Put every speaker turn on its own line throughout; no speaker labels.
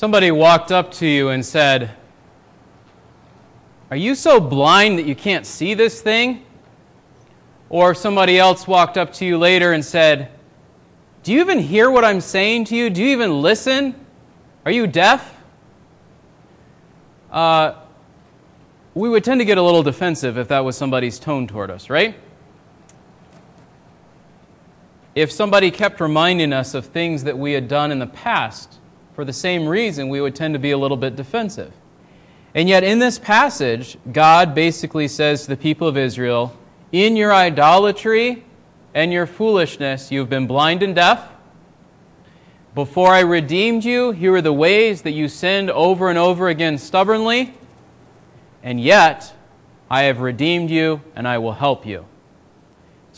somebody walked up to you and said, Are you so blind that you can't see this thing? Or somebody else walked up to you later and said, Do you even hear what I'm saying to you? Do you even listen? Are you deaf? Uh, we would tend to get a little defensive if that was somebody's tone toward us, right? If somebody kept reminding us of things that we had done in the past, for the same reason, we would tend to be a little bit defensive. And yet, in this passage, God basically says to the people of Israel, In your idolatry and your foolishness, you've been blind and deaf. Before I redeemed you, here are the ways that you sinned over and over again stubbornly. And yet, I have redeemed you and I will help you.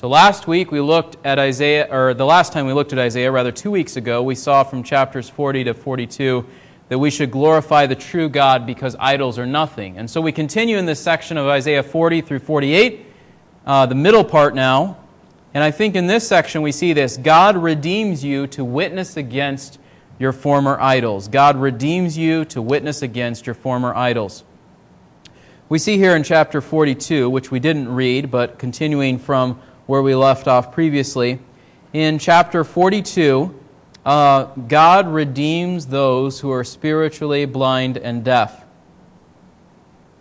So last week we looked at Isaiah, or the last time we looked at Isaiah, rather two weeks ago, we saw from chapters 40 to 42 that we should glorify the true God because idols are nothing. And so we continue in this section of Isaiah 40 through 48, uh, the middle part now. And I think in this section we see this God redeems you to witness against your former idols. God redeems you to witness against your former idols. We see here in chapter 42, which we didn't read, but continuing from where we left off previously. In chapter 42, uh, God redeems those who are spiritually blind and deaf.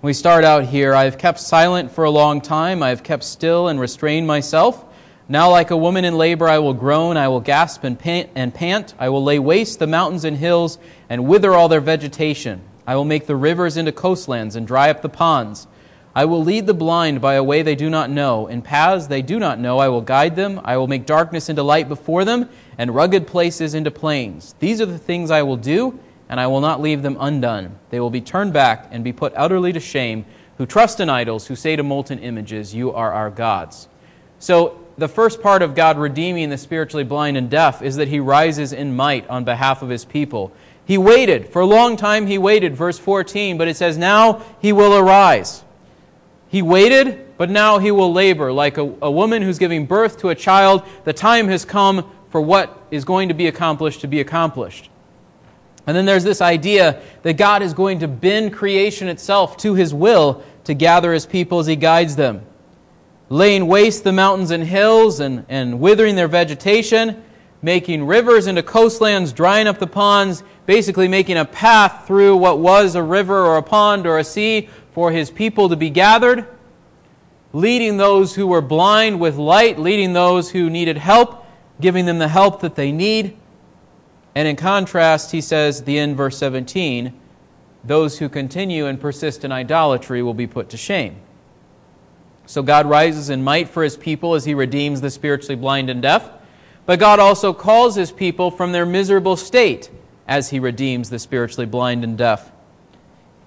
We start out here I have kept silent for a long time, I have kept still and restrained myself. Now, like a woman in labor, I will groan, I will gasp and pant, and pant. I will lay waste the mountains and hills and wither all their vegetation. I will make the rivers into coastlands and dry up the ponds. I will lead the blind by a way they do not know. In paths they do not know, I will guide them. I will make darkness into light before them, and rugged places into plains. These are the things I will do, and I will not leave them undone. They will be turned back and be put utterly to shame, who trust in idols, who say to molten images, You are our gods. So, the first part of God redeeming the spiritually blind and deaf is that he rises in might on behalf of his people. He waited. For a long time, he waited, verse 14, but it says, Now he will arise. He waited, but now he will labor. Like a, a woman who's giving birth to a child, the time has come for what is going to be accomplished to be accomplished. And then there's this idea that God is going to bend creation itself to his will to gather his people as he guides them. Laying waste the mountains and hills and, and withering their vegetation, making rivers into coastlands, drying up the ponds, basically making a path through what was a river or a pond or a sea for his people to be gathered, leading those who were blind with light, leading those who needed help, giving them the help that they need. And in contrast, he says, the end verse 17, those who continue and persist in idolatry will be put to shame. So God rises in might for his people as he redeems the spiritually blind and deaf. But God also calls his people from their miserable state as he redeems the spiritually blind and deaf.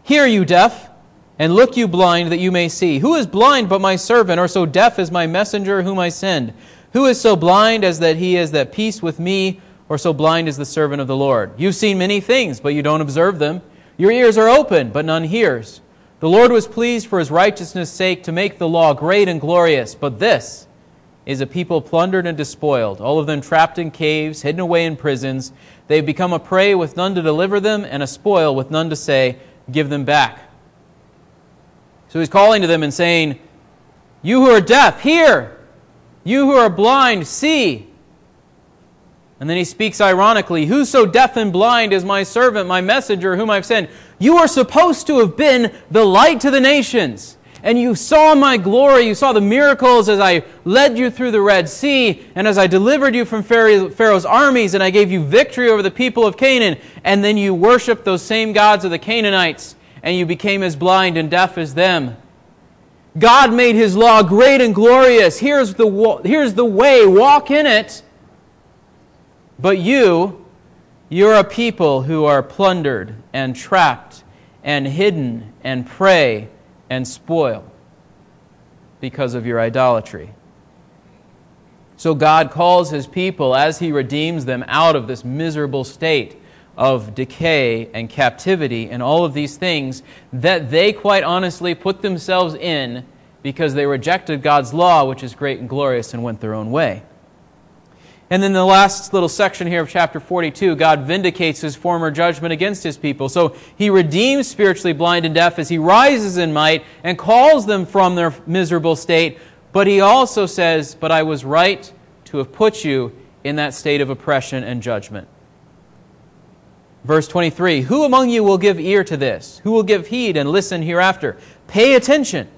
Hear, you deaf, and look, you blind, that you may see. Who is blind but my servant, or so deaf as my messenger whom I send? Who is so blind as that he is at peace with me, or so blind as the servant of the Lord? You've seen many things, but you don't observe them. Your ears are open, but none hears. The Lord was pleased for his righteousness' sake to make the law great and glorious, but this is a people plundered and despoiled, all of them trapped in caves, hidden away in prisons. They've become a prey with none to deliver them, and a spoil with none to say, Give them back. So he's calling to them and saying, You who are deaf, hear. You who are blind, see. And then he speaks ironically, Who so deaf and blind is my servant, my messenger, whom I've sent? You are supposed to have been the light to the nations. And you saw my glory. You saw the miracles as I led you through the Red Sea, and as I delivered you from Pharaoh's armies, and I gave you victory over the people of Canaan. And then you worshiped those same gods of the Canaanites and you became as blind and deaf as them. God made his law great and glorious. Here's the, here's the way, walk in it. But you, you're a people who are plundered and trapped and hidden and prey and spoil because of your idolatry. So God calls his people as he redeems them out of this miserable state of decay and captivity and all of these things that they quite honestly put themselves in because they rejected God's law, which is great and glorious, and went their own way. And then the last little section here of chapter 42, God vindicates his former judgment against his people. So he redeems spiritually blind and deaf as he rises in might and calls them from their miserable state. But he also says, But I was right to have put you in that state of oppression and judgment. Verse 23 Who among you will give ear to this? Who will give heed and listen hereafter? Pay attention.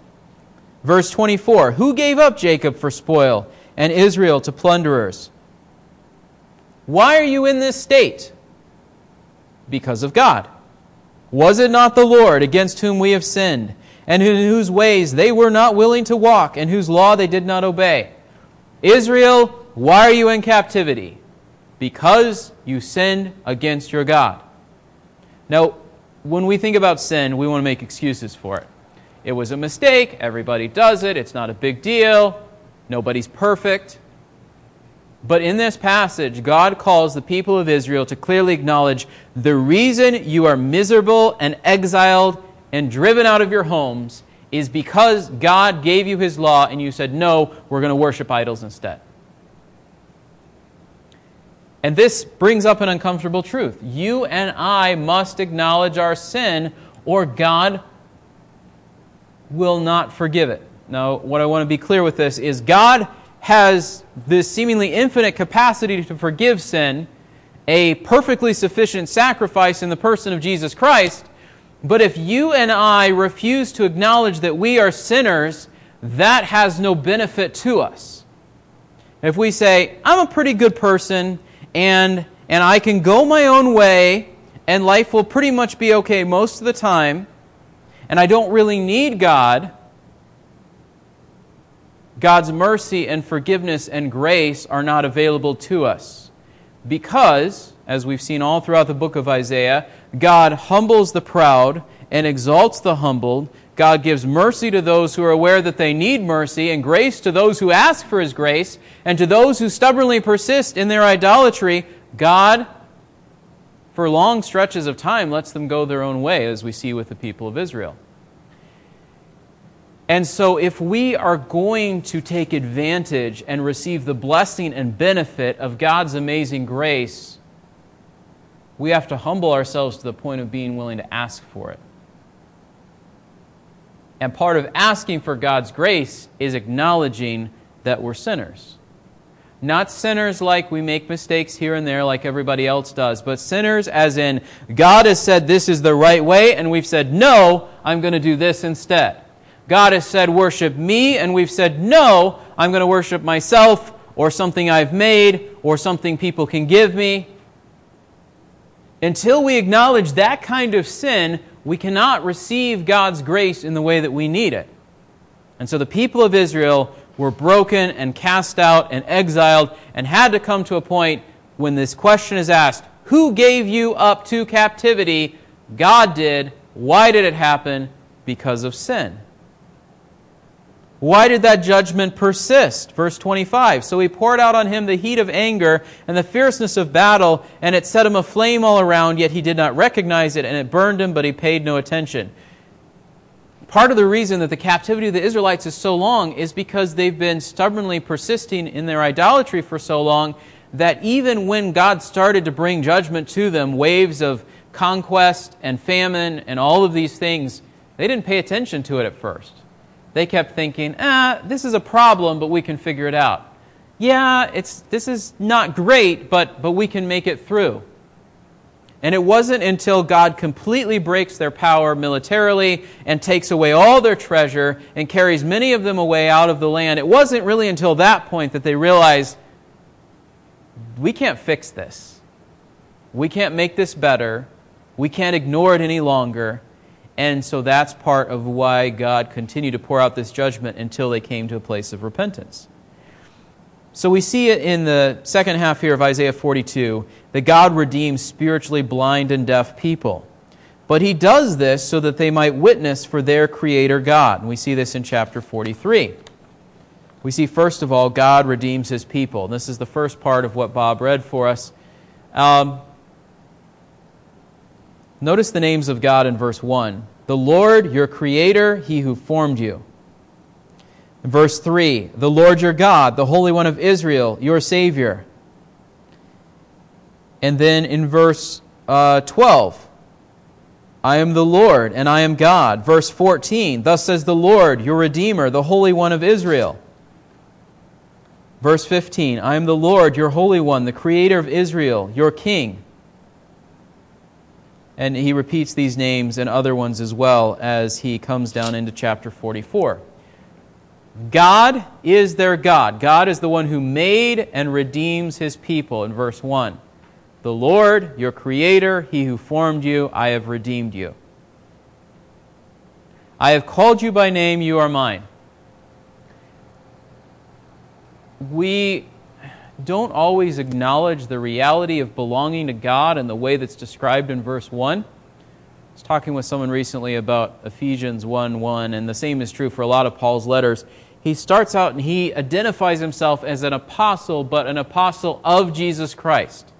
Verse 24 Who gave up Jacob for spoil and Israel to plunderers? Why are you in this state? Because of God. Was it not the Lord against whom we have sinned, and in whose ways they were not willing to walk, and whose law they did not obey? Israel, why are you in captivity? Because you sinned against your God. Now, when we think about sin, we want to make excuses for it. It was a mistake. Everybody does it. It's not a big deal. Nobody's perfect. But in this passage, God calls the people of Israel to clearly acknowledge the reason you are miserable and exiled and driven out of your homes is because God gave you his law and you said, no, we're going to worship idols instead. And this brings up an uncomfortable truth. You and I must acknowledge our sin, or God will not forgive it. Now, what I want to be clear with this is God has this seemingly infinite capacity to forgive sin, a perfectly sufficient sacrifice in the person of Jesus Christ. But if you and I refuse to acknowledge that we are sinners, that has no benefit to us. If we say, I'm a pretty good person and, and I can go my own way and life will pretty much be okay most of the time, and I don't really need God, God's mercy and forgiveness and grace are not available to us. Because, as we've seen all throughout the book of Isaiah, God humbles the proud and exalts the humbled. God gives mercy to those who are aware that they need mercy, and grace to those who ask for His grace, and to those who stubbornly persist in their idolatry. God, for long stretches of time, lets them go their own way, as we see with the people of Israel. And so, if we are going to take advantage and receive the blessing and benefit of God's amazing grace, we have to humble ourselves to the point of being willing to ask for it. And part of asking for God's grace is acknowledging that we're sinners. Not sinners like we make mistakes here and there like everybody else does, but sinners as in God has said this is the right way, and we've said, no, I'm going to do this instead. God has said, worship me, and we've said, no, I'm going to worship myself or something I've made or something people can give me. Until we acknowledge that kind of sin, we cannot receive God's grace in the way that we need it. And so the people of Israel were broken and cast out and exiled and had to come to a point when this question is asked Who gave you up to captivity? God did. Why did it happen? Because of sin. Why did that judgment persist? Verse 25. So he poured out on him the heat of anger and the fierceness of battle, and it set him aflame all around, yet he did not recognize it, and it burned him, but he paid no attention. Part of the reason that the captivity of the Israelites is so long is because they've been stubbornly persisting in their idolatry for so long that even when God started to bring judgment to them, waves of conquest and famine and all of these things, they didn't pay attention to it at first they kept thinking, ah, this is a problem, but we can figure it out. Yeah, it's, this is not great, but, but we can make it through. And it wasn't until God completely breaks their power militarily and takes away all their treasure and carries many of them away out of the land, it wasn't really until that point that they realized we can't fix this. We can't make this better. We can't ignore it any longer. And so that's part of why God continued to pour out this judgment until they came to a place of repentance. So we see it in the second half here of Isaiah 42 that God redeems spiritually blind and deaf people. But he does this so that they might witness for their Creator God. And we see this in chapter 43. We see, first of all, God redeems his people. This is the first part of what Bob read for us. Um, Notice the names of God in verse 1 the Lord, your Creator, He who formed you. verse 3 the Lord your God, the Holy One of Israel, your Savior. And then in verse uh, 12, I am the Lord and I am God. Verse 14, Thus says the Lord, your Redeemer, the Holy One of Israel. Verse 15, I am the Lord, your Holy One, the Creator of Israel, your King. And he repeats these names and other ones as well as he comes down into chapter 44. God is their God. God is the one who made and redeems his people in verse 1. The Lord, your Creator, He who formed you, I have redeemed you. I have called you by name, you are mine. We don't always acknowledge the reality of belonging to God in the way that's described in verse 1. I was talking with someone recently about Ephesians 1 1, and the same is true for a lot of Paul's letters. He starts out and he identifies himself as an apostle, but an apostle of Jesus Christ.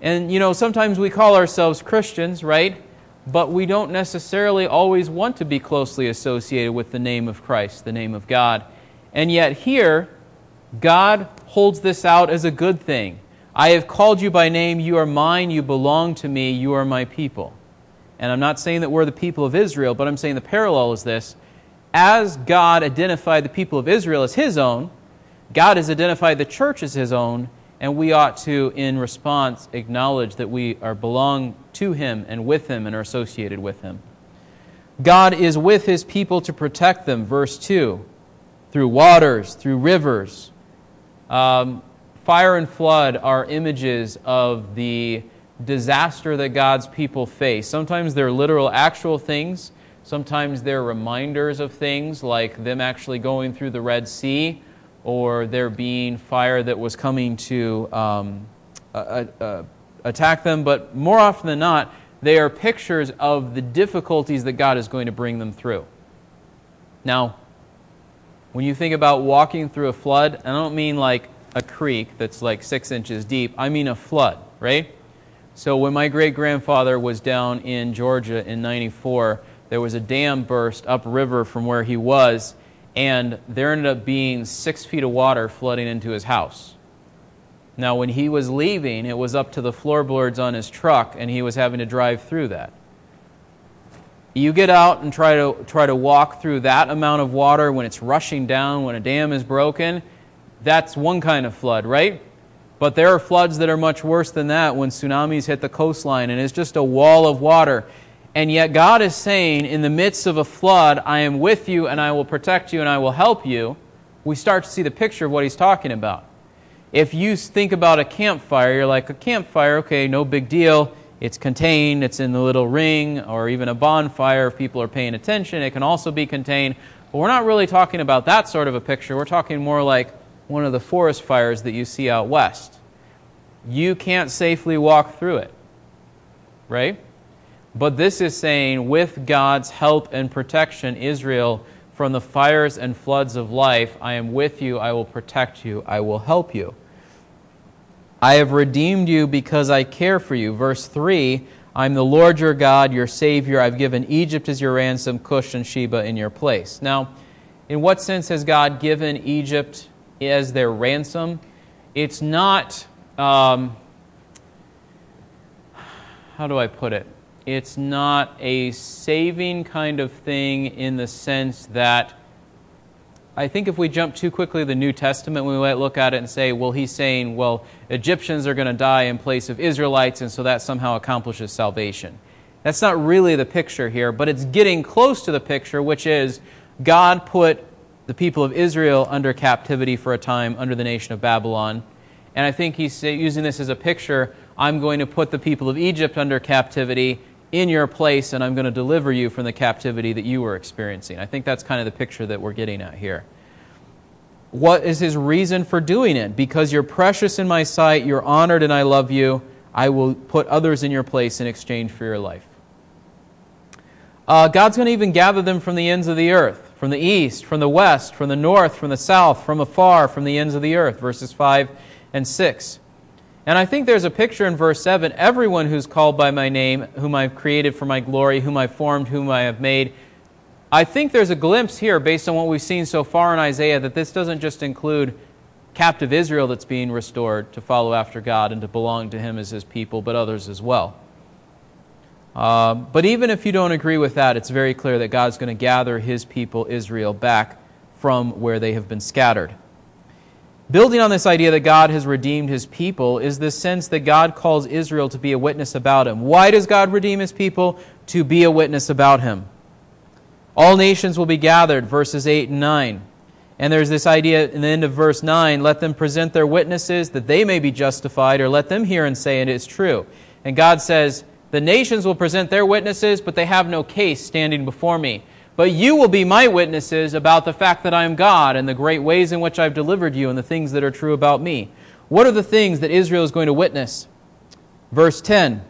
And, you know, sometimes we call ourselves Christians, right? But we don't necessarily always want to be closely associated with the name of Christ, the name of God. And yet, here, God holds this out as a good thing. I have called you by name. You are mine. You belong to me. You are my people. And I'm not saying that we're the people of Israel, but I'm saying the parallel is this. As God identified the people of Israel as his own, God has identified the church as his own, and we ought to, in response, acknowledge that we are belong to Him and with Him and are associated with Him. God is with His people to protect them, verse 2, through waters, through rivers. Um, fire and flood are images of the disaster that God's people face. Sometimes they're literal, actual things. Sometimes they're reminders of things, like them actually going through the Red Sea or there being fire that was coming to um, uh, uh, attack them, but more often than not, they are pictures of the difficulties that God is going to bring them through. Now, when you think about walking through a flood, I don't mean like a creek that's like six inches deep, I mean a flood, right? So when my great grandfather was down in Georgia in 94, there was a dam burst upriver from where he was, and there ended up being six feet of water flooding into his house. Now, when he was leaving, it was up to the floorboards on his truck, and he was having to drive through that. You get out and try to, try to walk through that amount of water when it's rushing down, when a dam is broken. That's one kind of flood, right? But there are floods that are much worse than that when tsunamis hit the coastline and it's just a wall of water and yet, God is saying, in the midst of a flood, I am with you and I will protect you and I will help you. We start to see the picture of what he's talking about. If you think about a campfire, you're like, a campfire, okay, no big deal. It's contained, it's in the little ring, or even a bonfire if people are paying attention. It can also be contained. But we're not really talking about that sort of a picture. We're talking more like one of the forest fires that you see out west. You can't safely walk through it, right? But this is saying, with God's help and protection, Israel, from the fires and floods of life, I am with you, I will protect you, I will help you. I have redeemed you because I care for you. Verse 3 I'm the Lord your God, your Savior. I've given Egypt as your ransom, Cush and Sheba in your place. Now, in what sense has God given Egypt as their ransom? It's not, um, how do I put it? it's not a saving kind of thing in the sense that I think if we jump too quickly to the New Testament, we might look at it and say, well, he's saying, well, Egyptians are going to die in place of Israelites, and so that somehow accomplishes salvation. That's not really the picture here, but it's getting close to the picture, which is God put the people of Israel under captivity for a time under the nation of Babylon. And I think he's using this as a picture. I'm going to put the people of Egypt under captivity in your place and I'm going to deliver you from the captivity that you were experiencing. I think that's kind of the picture that we're getting at here. What is his reason for doing it? Because you're precious in my sight, you're honored, and I love you. I will put others in your place in exchange for your life. Uh, God's going to even gather them from the ends of the earth, from the east, from the west, from the north, from the south, from afar, from the ends of the earth, verses 5 and 6. And I think there's a picture in verse 7 everyone who's called by my name, whom I've created for my glory, whom I've formed, whom I have made. I think there's a glimpse here, based on what we've seen so far in Isaiah, that this doesn't just include captive Israel that's being restored to follow after God and to belong to Him as His people, but others as well. Uh, but even if you don't agree with that, it's very clear that God's going to gather His people, Israel, back from where they have been scattered. Building on this idea that God has redeemed his people is the sense that God calls Israel to be a witness about him. Why does God redeem his people? To be a witness about him. All nations will be gathered, verses 8 and 9. And there's this idea in the end of verse 9 let them present their witnesses that they may be justified, or let them hear and say it is true. And God says, The nations will present their witnesses, but they have no case standing before me. But you will be my witnesses about the fact that I am God and the great ways in which I've delivered you and the things that are true about me. What are the things that Israel is going to witness? Verse 10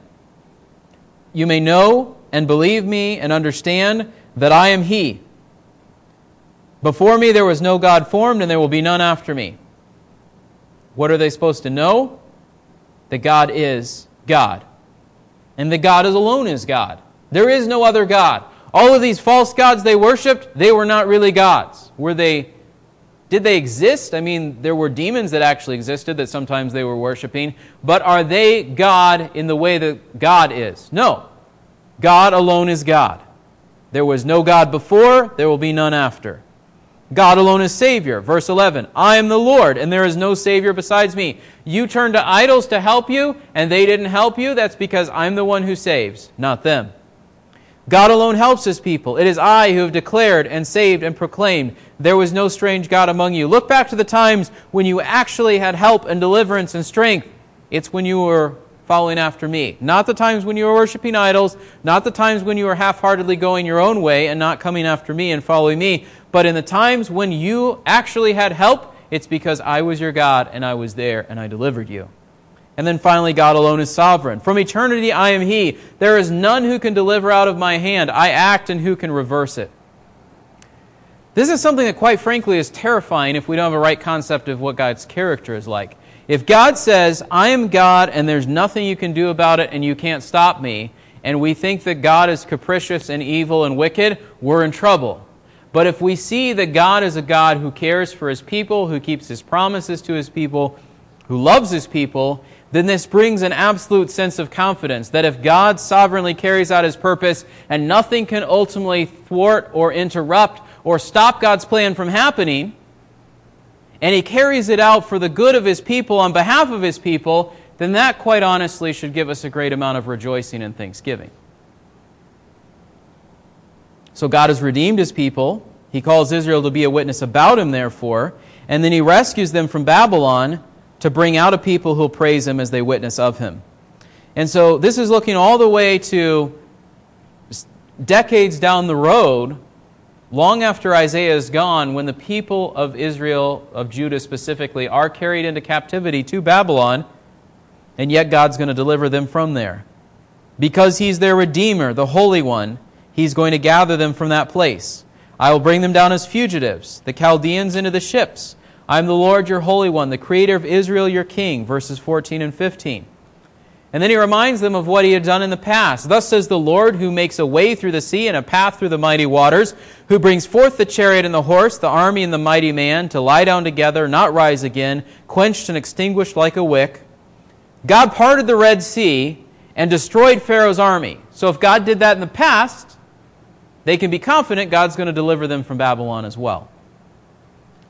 You may know and believe me and understand that I am He. Before me there was no God formed, and there will be none after me. What are they supposed to know? That God is God. And that God is alone is God. There is no other God. All of these false gods they worshiped, they were not really gods. Were they did they exist? I mean, there were demons that actually existed that sometimes they were worshiping, but are they God in the way that God is? No. God alone is God. There was no God before, there will be none after. God alone is Savior. Verse 11 I am the Lord, and there is no Savior besides me. You turn to idols to help you, and they didn't help you. That's because I'm the one who saves, not them. God alone helps his people. It is I who have declared and saved and proclaimed, There was no strange God among you. Look back to the times when you actually had help and deliverance and strength. It's when you were following after me. Not the times when you were worshiping idols, not the times when you were half heartedly going your own way and not coming after me and following me, but in the times when you actually had help, it's because I was your God and I was there and I delivered you. And then finally, God alone is sovereign. From eternity, I am He. There is none who can deliver out of my hand. I act, and who can reverse it? This is something that, quite frankly, is terrifying if we don't have a right concept of what God's character is like. If God says, I am God, and there's nothing you can do about it, and you can't stop me, and we think that God is capricious and evil and wicked, we're in trouble. But if we see that God is a God who cares for his people, who keeps his promises to his people, who loves his people, then this brings an absolute sense of confidence that if God sovereignly carries out his purpose and nothing can ultimately thwart or interrupt or stop God's plan from happening, and he carries it out for the good of his people on behalf of his people, then that quite honestly should give us a great amount of rejoicing and thanksgiving. So God has redeemed his people. He calls Israel to be a witness about him, therefore, and then he rescues them from Babylon to bring out a people who'll praise him as they witness of him. And so this is looking all the way to decades down the road, long after Isaiah is gone, when the people of Israel, of Judah specifically, are carried into captivity to Babylon, and yet God's going to deliver them from there. Because he's their Redeemer, the Holy One, he's going to gather them from that place. I will bring them down as fugitives, the Chaldeans into the ships. I am the Lord your Holy One, the Creator of Israel your King, verses 14 and 15. And then he reminds them of what he had done in the past. Thus says the Lord, who makes a way through the sea and a path through the mighty waters, who brings forth the chariot and the horse, the army and the mighty man, to lie down together, not rise again, quenched and extinguished like a wick. God parted the Red Sea and destroyed Pharaoh's army. So if God did that in the past, they can be confident God's going to deliver them from Babylon as well.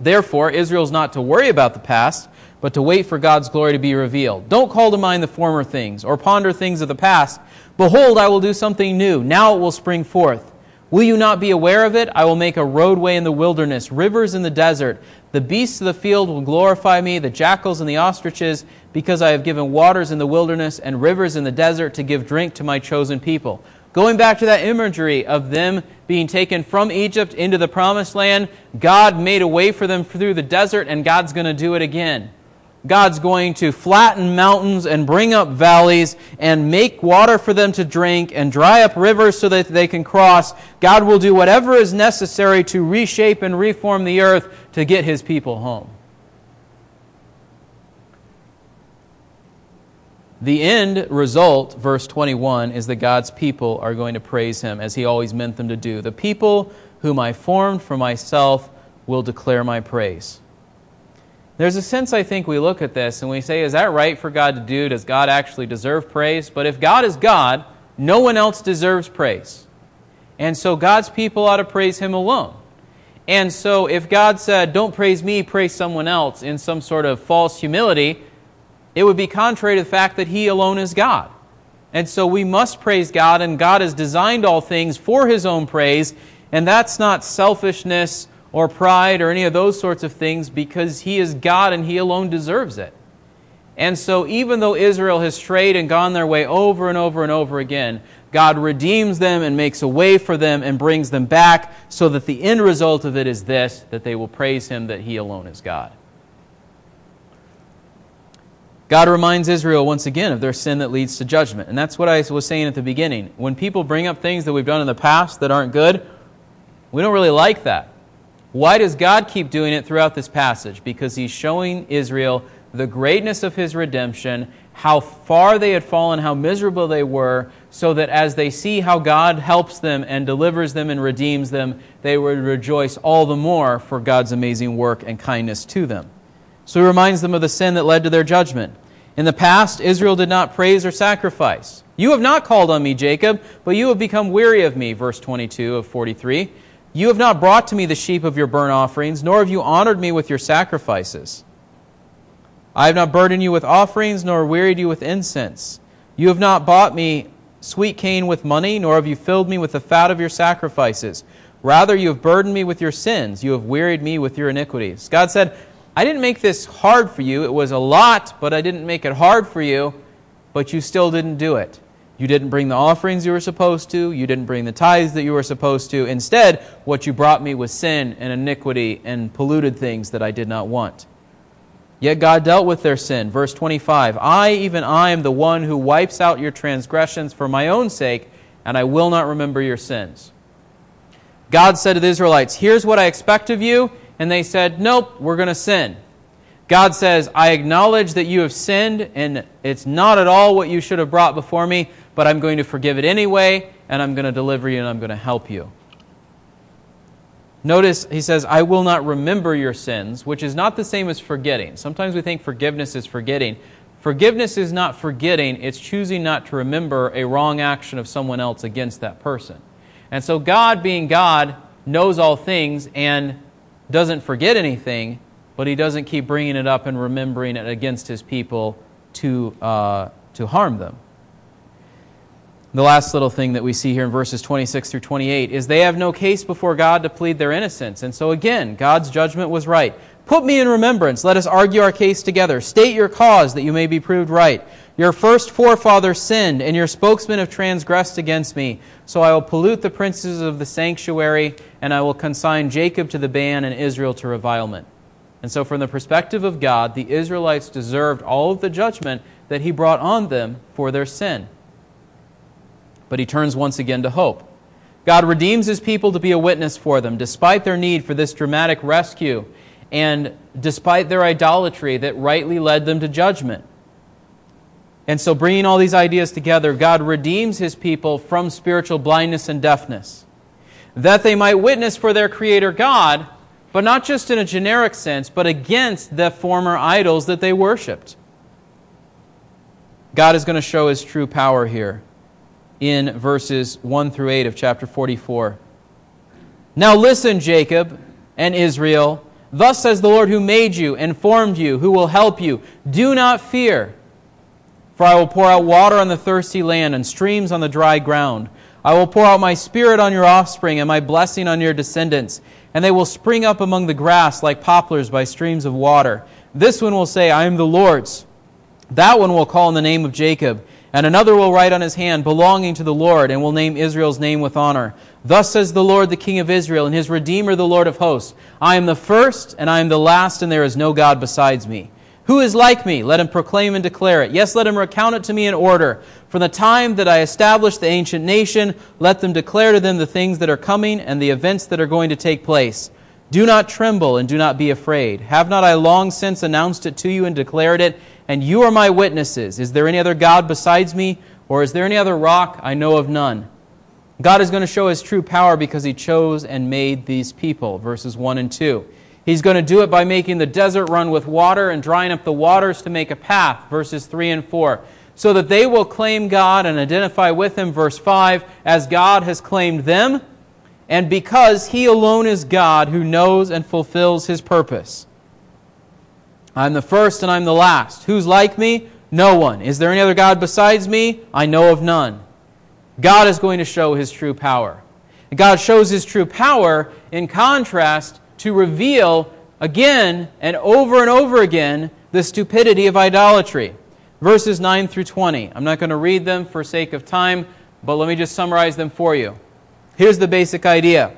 Therefore, Israel is not to worry about the past, but to wait for God's glory to be revealed. Don't call to mind the former things, or ponder things of the past. Behold, I will do something new. Now it will spring forth. Will you not be aware of it? I will make a roadway in the wilderness, rivers in the desert. The beasts of the field will glorify me, the jackals and the ostriches, because I have given waters in the wilderness and rivers in the desert to give drink to my chosen people. Going back to that imagery of them being taken from Egypt into the promised land, God made a way for them through the desert, and God's going to do it again. God's going to flatten mountains and bring up valleys and make water for them to drink and dry up rivers so that they can cross. God will do whatever is necessary to reshape and reform the earth to get his people home. The end result, verse 21, is that God's people are going to praise him as he always meant them to do. The people whom I formed for myself will declare my praise. There's a sense, I think, we look at this and we say, is that right for God to do? Does God actually deserve praise? But if God is God, no one else deserves praise. And so God's people ought to praise Him alone. And so if God said, don't praise me, praise someone else in some sort of false humility, it would be contrary to the fact that He alone is God. And so we must praise God, and God has designed all things for His own praise, and that's not selfishness or pride or any of those sorts of things because He is God and He alone deserves it. And so, even though Israel has strayed and gone their way over and over and over again, God redeems them and makes a way for them and brings them back so that the end result of it is this that they will praise Him that He alone is God. God reminds Israel once again of their sin that leads to judgment. And that's what I was saying at the beginning. When people bring up things that we've done in the past that aren't good, we don't really like that. Why does God keep doing it throughout this passage? Because He's showing Israel the greatness of His redemption, how far they had fallen, how miserable they were, so that as they see how God helps them and delivers them and redeems them, they would rejoice all the more for God's amazing work and kindness to them. So He reminds them of the sin that led to their judgment. In the past, Israel did not praise or sacrifice. You have not called on me, Jacob, but you have become weary of me, verse 22 of 43. You have not brought to me the sheep of your burnt offerings, nor have you honored me with your sacrifices. I have not burdened you with offerings, nor wearied you with incense. You have not bought me sweet cane with money, nor have you filled me with the fat of your sacrifices. Rather, you have burdened me with your sins. You have wearied me with your iniquities. God said, I didn't make this hard for you. It was a lot, but I didn't make it hard for you, but you still didn't do it. You didn't bring the offerings you were supposed to. You didn't bring the tithes that you were supposed to. Instead, what you brought me was sin and iniquity and polluted things that I did not want. Yet God dealt with their sin. Verse 25 I, even I, am the one who wipes out your transgressions for my own sake, and I will not remember your sins. God said to the Israelites, Here's what I expect of you and they said, Nope, we're going to sin. God says, I acknowledge that you have sinned, and it's not at all what you should have brought before me, but I'm going to forgive it anyway, and I'm going to deliver you, and I'm going to help you. Notice he says, I will not remember your sins, which is not the same as forgetting. Sometimes we think forgiveness is forgetting. Forgiveness is not forgetting, it's choosing not to remember a wrong action of someone else against that person. And so, God, being God, knows all things, and doesn't forget anything, but he doesn't keep bringing it up and remembering it against his people to, uh, to harm them. The last little thing that we see here in verses 26 through 28 is they have no case before God to plead their innocence. And so again, God's judgment was right. Put me in remembrance. Let us argue our case together. State your cause that you may be proved right. Your first forefathers sinned, and your spokesmen have transgressed against me. So I will pollute the princes of the sanctuary, and I will consign Jacob to the ban and Israel to revilement. And so, from the perspective of God, the Israelites deserved all of the judgment that He brought on them for their sin. But He turns once again to hope. God redeems His people to be a witness for them, despite their need for this dramatic rescue and despite their idolatry that rightly led them to judgment. And so, bringing all these ideas together, God redeems his people from spiritual blindness and deafness, that they might witness for their Creator God, but not just in a generic sense, but against the former idols that they worshiped. God is going to show his true power here in verses 1 through 8 of chapter 44. Now listen, Jacob and Israel. Thus says the Lord who made you and formed you, who will help you. Do not fear. For I will pour out water on the thirsty land and streams on the dry ground. I will pour out my spirit on your offspring and my blessing on your descendants, and they will spring up among the grass like poplars by streams of water. This one will say, I am the Lord's. That one will call on the name of Jacob, and another will write on his hand, belonging to the Lord, and will name Israel's name with honor. Thus says the Lord, the King of Israel, and his Redeemer, the Lord of hosts I am the first, and I am the last, and there is no God besides me. Who is like me? Let him proclaim and declare it. Yes, let him recount it to me in order. From the time that I established the ancient nation, let them declare to them the things that are coming and the events that are going to take place. Do not tremble and do not be afraid. Have not I long since announced it to you and declared it? And you are my witnesses. Is there any other God besides me? Or is there any other rock? I know of none. God is going to show his true power because he chose and made these people. Verses 1 and 2. He's going to do it by making the desert run with water and drying up the waters to make a path, verses 3 and 4. So that they will claim God and identify with Him, verse 5, as God has claimed them, and because He alone is God who knows and fulfills His purpose. I'm the first and I'm the last. Who's like me? No one. Is there any other God besides me? I know of none. God is going to show His true power. God shows His true power in contrast to reveal again and over and over again the stupidity of idolatry. Verses 9 through 20. I'm not going to read them for sake of time, but let me just summarize them for you. Here's the basic idea.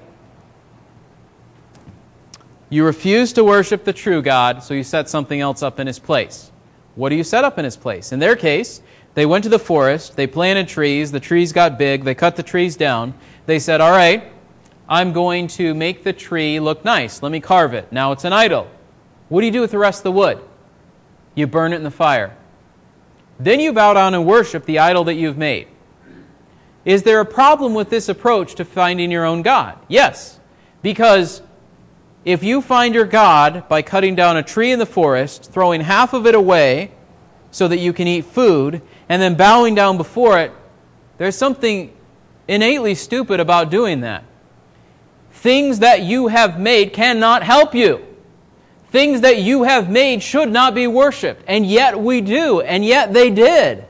You refuse to worship the true God, so you set something else up in his place. What do you set up in his place? In their case, they went to the forest, they planted trees, the trees got big, they cut the trees down. They said, All right, I'm going to make the tree look nice. Let me carve it. Now it's an idol. What do you do with the rest of the wood? You burn it in the fire. Then you bow down and worship the idol that you've made. Is there a problem with this approach to finding your own God? Yes. Because if you find your God by cutting down a tree in the forest, throwing half of it away so that you can eat food, and then bowing down before it, there's something innately stupid about doing that. Things that you have made cannot help you. Things that you have made should not be worshiped. And yet we do, and yet they did.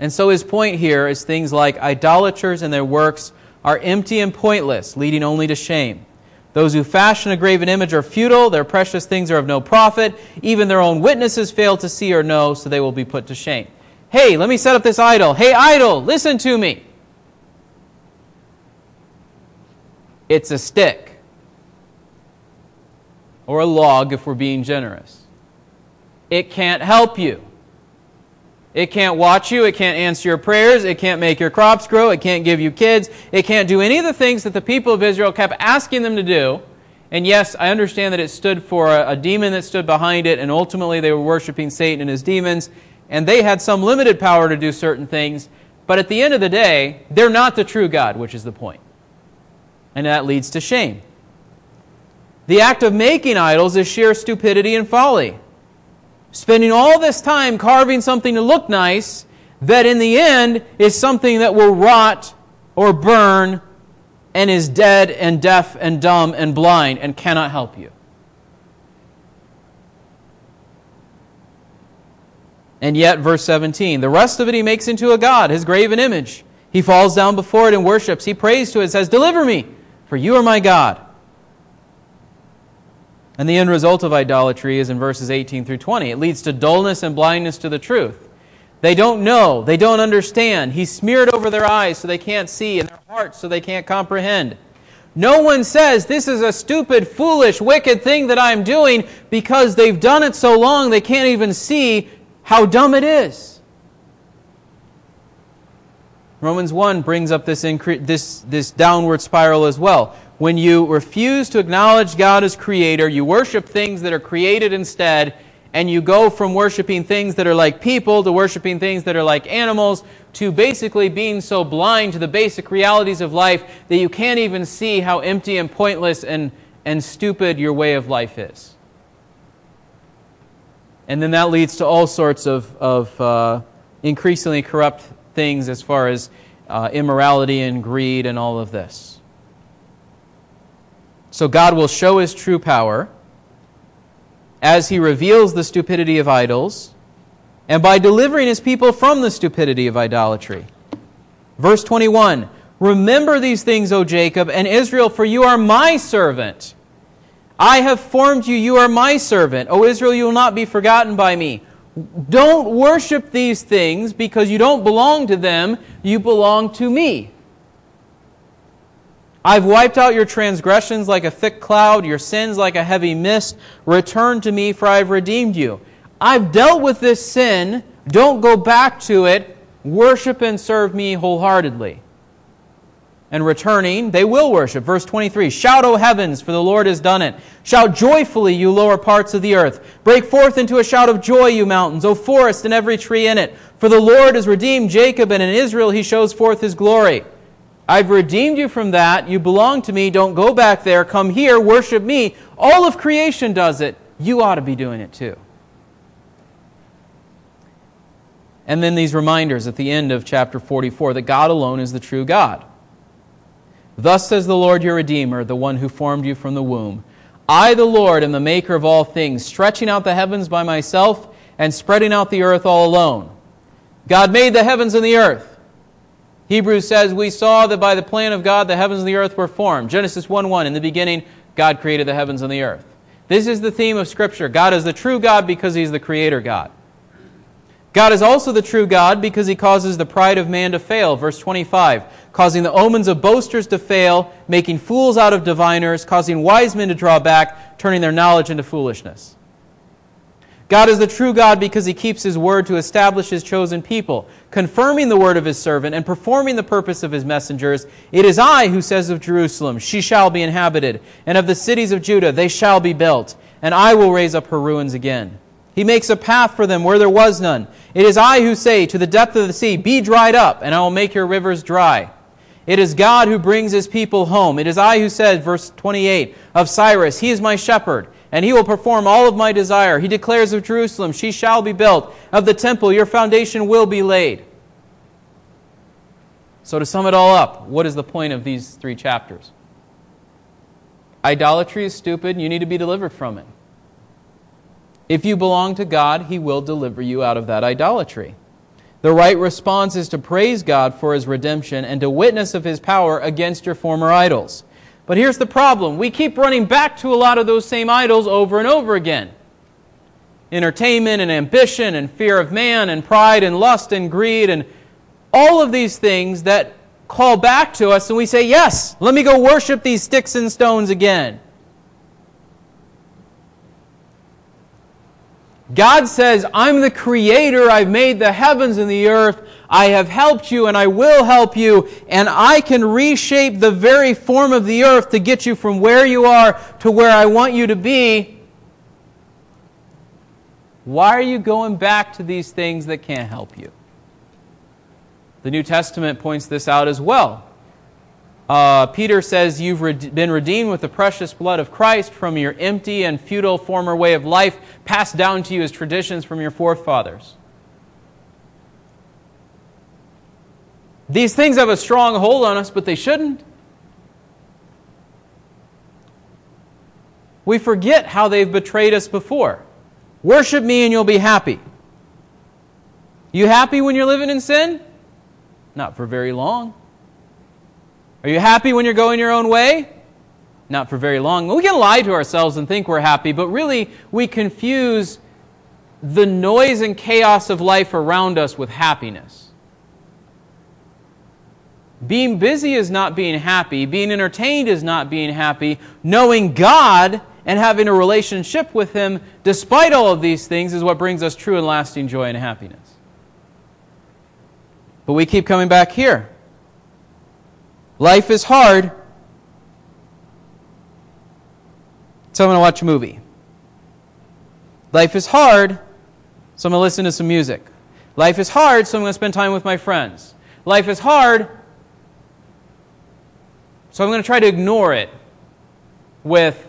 And so his point here is things like idolaters and their works are empty and pointless, leading only to shame. Those who fashion a graven image are futile, their precious things are of no profit. Even their own witnesses fail to see or know, so they will be put to shame. Hey, let me set up this idol. Hey, idol, listen to me. It's a stick. Or a log if we're being generous. It can't help you. It can't watch you. It can't answer your prayers. It can't make your crops grow. It can't give you kids. It can't do any of the things that the people of Israel kept asking them to do. And yes, I understand that it stood for a, a, demon that stood behind it, and ultimately they were worshiping Satan and his demons, and they had some limited power to do certain things. But at the end of the day, they're not the true God, which is the point. point and that leads to shame. The act of making idols is sheer stupidity and folly. Spending all this time carving something to look nice that in the end is something that will rot or burn and is dead and deaf and dumb and blind and cannot help you. And yet, verse 17, the rest of it he makes into a god, his graven image. He falls down before it and worships. He prays to it, says, Deliver me, for you are my God. And the end result of idolatry is in verses 18 through 20. It leads to dullness and blindness to the truth. They don't know, they don't understand. He's smeared over their eyes so they can't see, and their hearts so they can't comprehend. No one says, This is a stupid, foolish, wicked thing that I'm doing because they've done it so long they can't even see how dumb it is. Romans 1 brings up this, incre- this, this downward spiral as well. When you refuse to acknowledge God as creator, you worship things that are created instead, and you go from worshiping things that are like people to worshiping things that are like animals to basically being so blind to the basic realities of life that you can't even see how empty and pointless and, and stupid your way of life is. And then that leads to all sorts of, of uh, increasingly corrupt things as far as uh, immorality and greed and all of this. So God will show his true power as he reveals the stupidity of idols and by delivering his people from the stupidity of idolatry. Verse 21 Remember these things, O Jacob and Israel, for you are my servant. I have formed you, you are my servant. O Israel, you will not be forgotten by me. Don't worship these things because you don't belong to them, you belong to me. I've wiped out your transgressions like a thick cloud, your sins like a heavy mist. Return to me, for I have redeemed you. I've dealt with this sin. Don't go back to it. Worship and serve me wholeheartedly and returning, they will worship. Verse 23 Shout, O heavens, for the Lord has done it. Shout joyfully, you lower parts of the earth. Break forth into a shout of joy, you mountains, O forest and every tree in it. For the Lord has redeemed Jacob, and in Israel he shows forth his glory. I've redeemed you from that. You belong to me. Don't go back there. Come here. Worship me. All of creation does it. You ought to be doing it too. And then these reminders at the end of chapter 44 that God alone is the true God. Thus says the Lord your Redeemer, the one who formed you from the womb. I, the Lord, am the maker of all things, stretching out the heavens by myself and spreading out the earth all alone. God made the heavens and the earth. Hebrews says, We saw that by the plan of God the heavens and the earth were formed. Genesis 1 1, in the beginning, God created the heavens and the earth. This is the theme of Scripture. God is the true God because He's the creator God. God is also the true God because he causes the pride of man to fail. Verse 25. Causing the omens of boasters to fail, making fools out of diviners, causing wise men to draw back, turning their knowledge into foolishness. God is the true God because he keeps his word to establish his chosen people, confirming the word of his servant and performing the purpose of his messengers. It is I who says of Jerusalem, She shall be inhabited, and of the cities of Judah, they shall be built, and I will raise up her ruins again. He makes a path for them where there was none. It is I who say to the depth of the sea, Be dried up, and I will make your rivers dry. It is God who brings his people home. It is I who said, verse 28, of Cyrus, He is my shepherd, and he will perform all of my desire. He declares of Jerusalem, She shall be built. Of the temple, your foundation will be laid. So, to sum it all up, what is the point of these three chapters? Idolatry is stupid, you need to be delivered from it. If you belong to God, He will deliver you out of that idolatry. The right response is to praise God for His redemption and to witness of His power against your former idols. But here's the problem we keep running back to a lot of those same idols over and over again entertainment and ambition and fear of man and pride and lust and greed and all of these things that call back to us and we say, Yes, let me go worship these sticks and stones again. God says, I'm the creator. I've made the heavens and the earth. I have helped you and I will help you. And I can reshape the very form of the earth to get you from where you are to where I want you to be. Why are you going back to these things that can't help you? The New Testament points this out as well. Uh, Peter says, You've re- been redeemed with the precious blood of Christ from your empty and futile former way of life, passed down to you as traditions from your forefathers. These things have a strong hold on us, but they shouldn't. We forget how they've betrayed us before. Worship me and you'll be happy. You happy when you're living in sin? Not for very long. Are you happy when you're going your own way? Not for very long. We can lie to ourselves and think we're happy, but really we confuse the noise and chaos of life around us with happiness. Being busy is not being happy. Being entertained is not being happy. Knowing God and having a relationship with Him, despite all of these things, is what brings us true and lasting joy and happiness. But we keep coming back here. Life is hard. So I'm going to watch a movie. Life is hard, so I'm going to listen to some music. Life is hard, so I'm going to spend time with my friends. Life is hard, so I'm going to try to ignore it with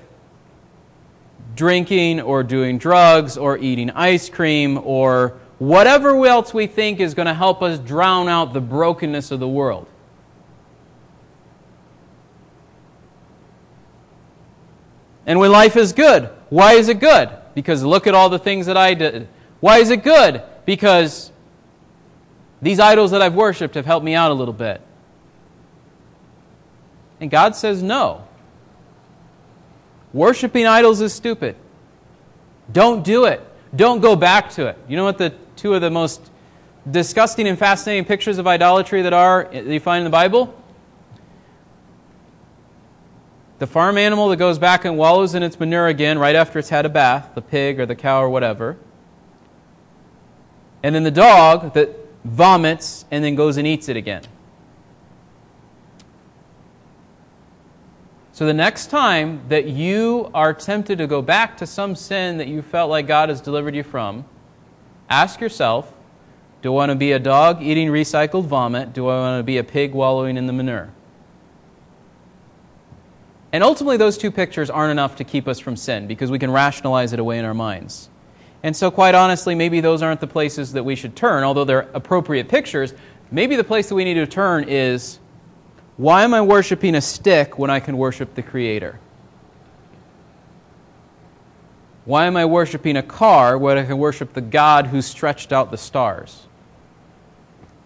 drinking or doing drugs or eating ice cream or whatever else we think is going to help us drown out the brokenness of the world. And when life is good, why is it good? Because look at all the things that I did. Why is it good? Because these idols that I've worshiped have helped me out a little bit. And God says no. Worshipping idols is stupid. Don't do it. Don't go back to it. You know what the two of the most disgusting and fascinating pictures of idolatry that are that you find in the Bible? the farm animal that goes back and wallows in its manure again right after it's had a bath, the pig or the cow or whatever. And then the dog that vomits and then goes and eats it again. So the next time that you are tempted to go back to some sin that you felt like God has delivered you from, ask yourself do I want to be a dog eating recycled vomit? Do I want to be a pig wallowing in the manure? And ultimately, those two pictures aren't enough to keep us from sin because we can rationalize it away in our minds. And so, quite honestly, maybe those aren't the places that we should turn, although they're appropriate pictures. Maybe the place that we need to turn is why am I worshiping a stick when I can worship the Creator? Why am I worshiping a car when I can worship the God who stretched out the stars?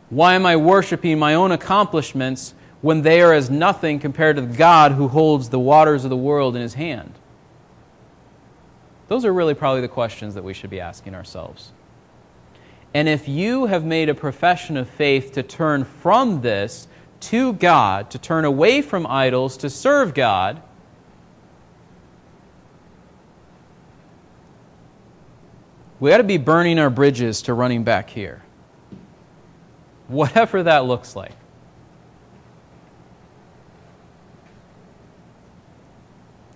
Why am I worshiping my own accomplishments when they are as nothing compared to the God who holds the waters of the world in his hand? Those are really probably the questions that we should be asking ourselves. And if you have made a profession of faith to turn from this to God, to turn away from idols, to serve God, we ought to be burning our bridges to running back here. Whatever that looks like.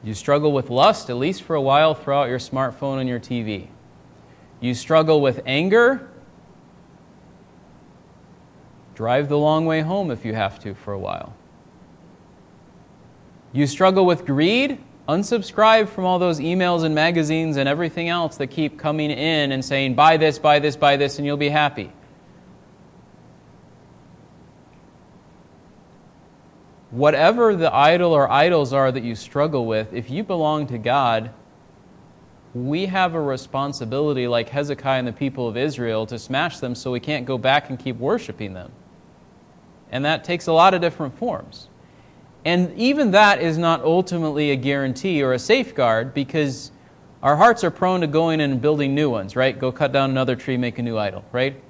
You struggle with lust, at least for a while, throw out your smartphone and your TV. You struggle with anger, drive the long way home if you have to for a while. You struggle with greed, unsubscribe from all those emails and magazines and everything else that keep coming in and saying, buy this, buy this, buy this, and you'll be happy. whatever the idol or idols are that you struggle with, if you belong to God, we have a responsibility, like Hezekiah and the people of Israel, to smash them so we can't go back and keep worshiping them. And that takes a lot of different forms. And even that is not ultimately a guarantee or a safeguard because our hearts are prone to going and building new ones, right? Go cut down another tree, make a new idol, right?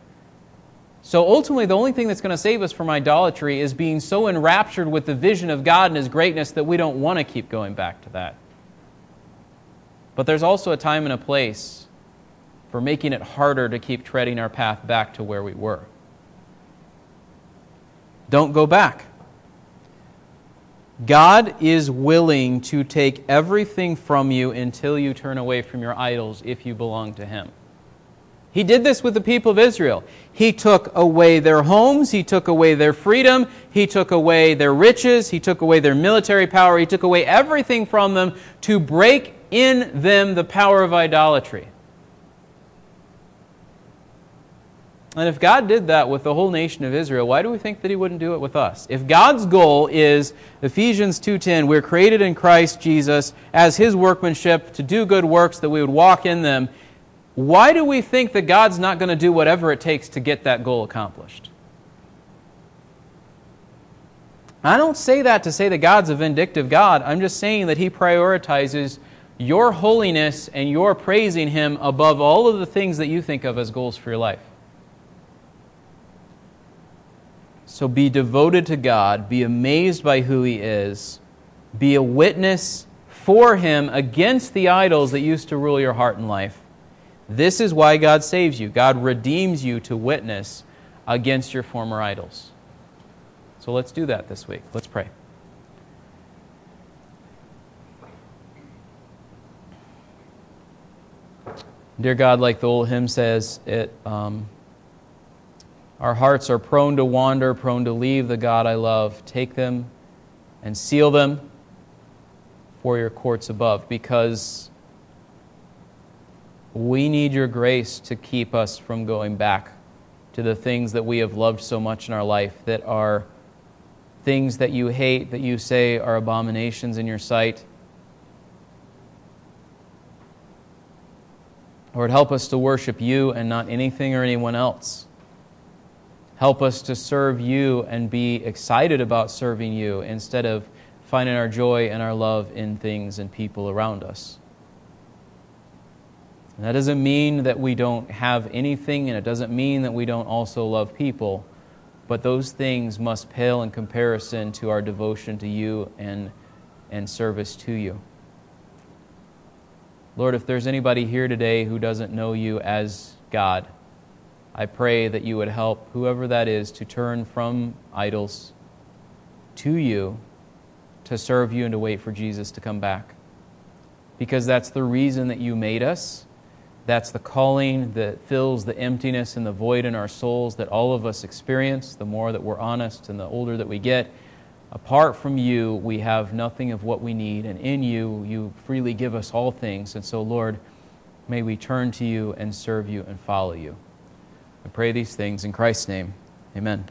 So ultimately, the only thing that's going to save us from idolatry is being so enraptured with the vision of God and His greatness that we don't want to keep going back to that. But there's also a time and a place for making it harder to keep treading our path back to where we were. Don't go back. God is willing to take everything from you until you turn away from your idols if you belong to Him. He did this with the people of Israel. He took away their homes, he took away their freedom, he took away their riches, he took away their military power, he took away everything from them to break in them the power of idolatry. And if God did that with the whole nation of Israel, why do we think that he wouldn't do it with us? If God's goal is Ephesians 2:10, we're created in Christ Jesus as his workmanship to do good works that we would walk in them, why do we think that God's not going to do whatever it takes to get that goal accomplished? I don't say that to say that God's a vindictive God. I'm just saying that He prioritizes your holiness and your praising Him above all of the things that you think of as goals for your life. So be devoted to God, be amazed by who He is, be a witness for Him against the idols that used to rule your heart and life. This is why God saves you. God redeems you to witness against your former idols. So let's do that this week. Let's pray. Dear God, like the old hymn says, it, um, our hearts are prone to wander, prone to leave the God I love. Take them and seal them for your courts above because we need your grace to keep us from going back to the things that we have loved so much in our life that are things that you hate, that you say are abominations in your sight. Lord, help us to worship you and not anything or anyone else. Help us to serve you and be excited about serving you instead of finding our joy and our love in things and people around us. And that doesn't mean that we don't have anything, and it doesn't mean that we don't also love people, but those things must pale in comparison to our devotion to you and, and service to you. Lord, if there's anybody here today who doesn't know you as God, I pray that you would help whoever that is to turn from idols to you, to serve you, and to wait for Jesus to come back. Because that's the reason that you made us that's the calling that fills the emptiness and the void in our souls that all of us experience the more that we're honest and the older that we get. Apart from you, we have nothing of what we need, and in you, you freely give us all things. And so, Lord, may we turn to you and serve you and follow you. I pray these things in Christ's name. Amen.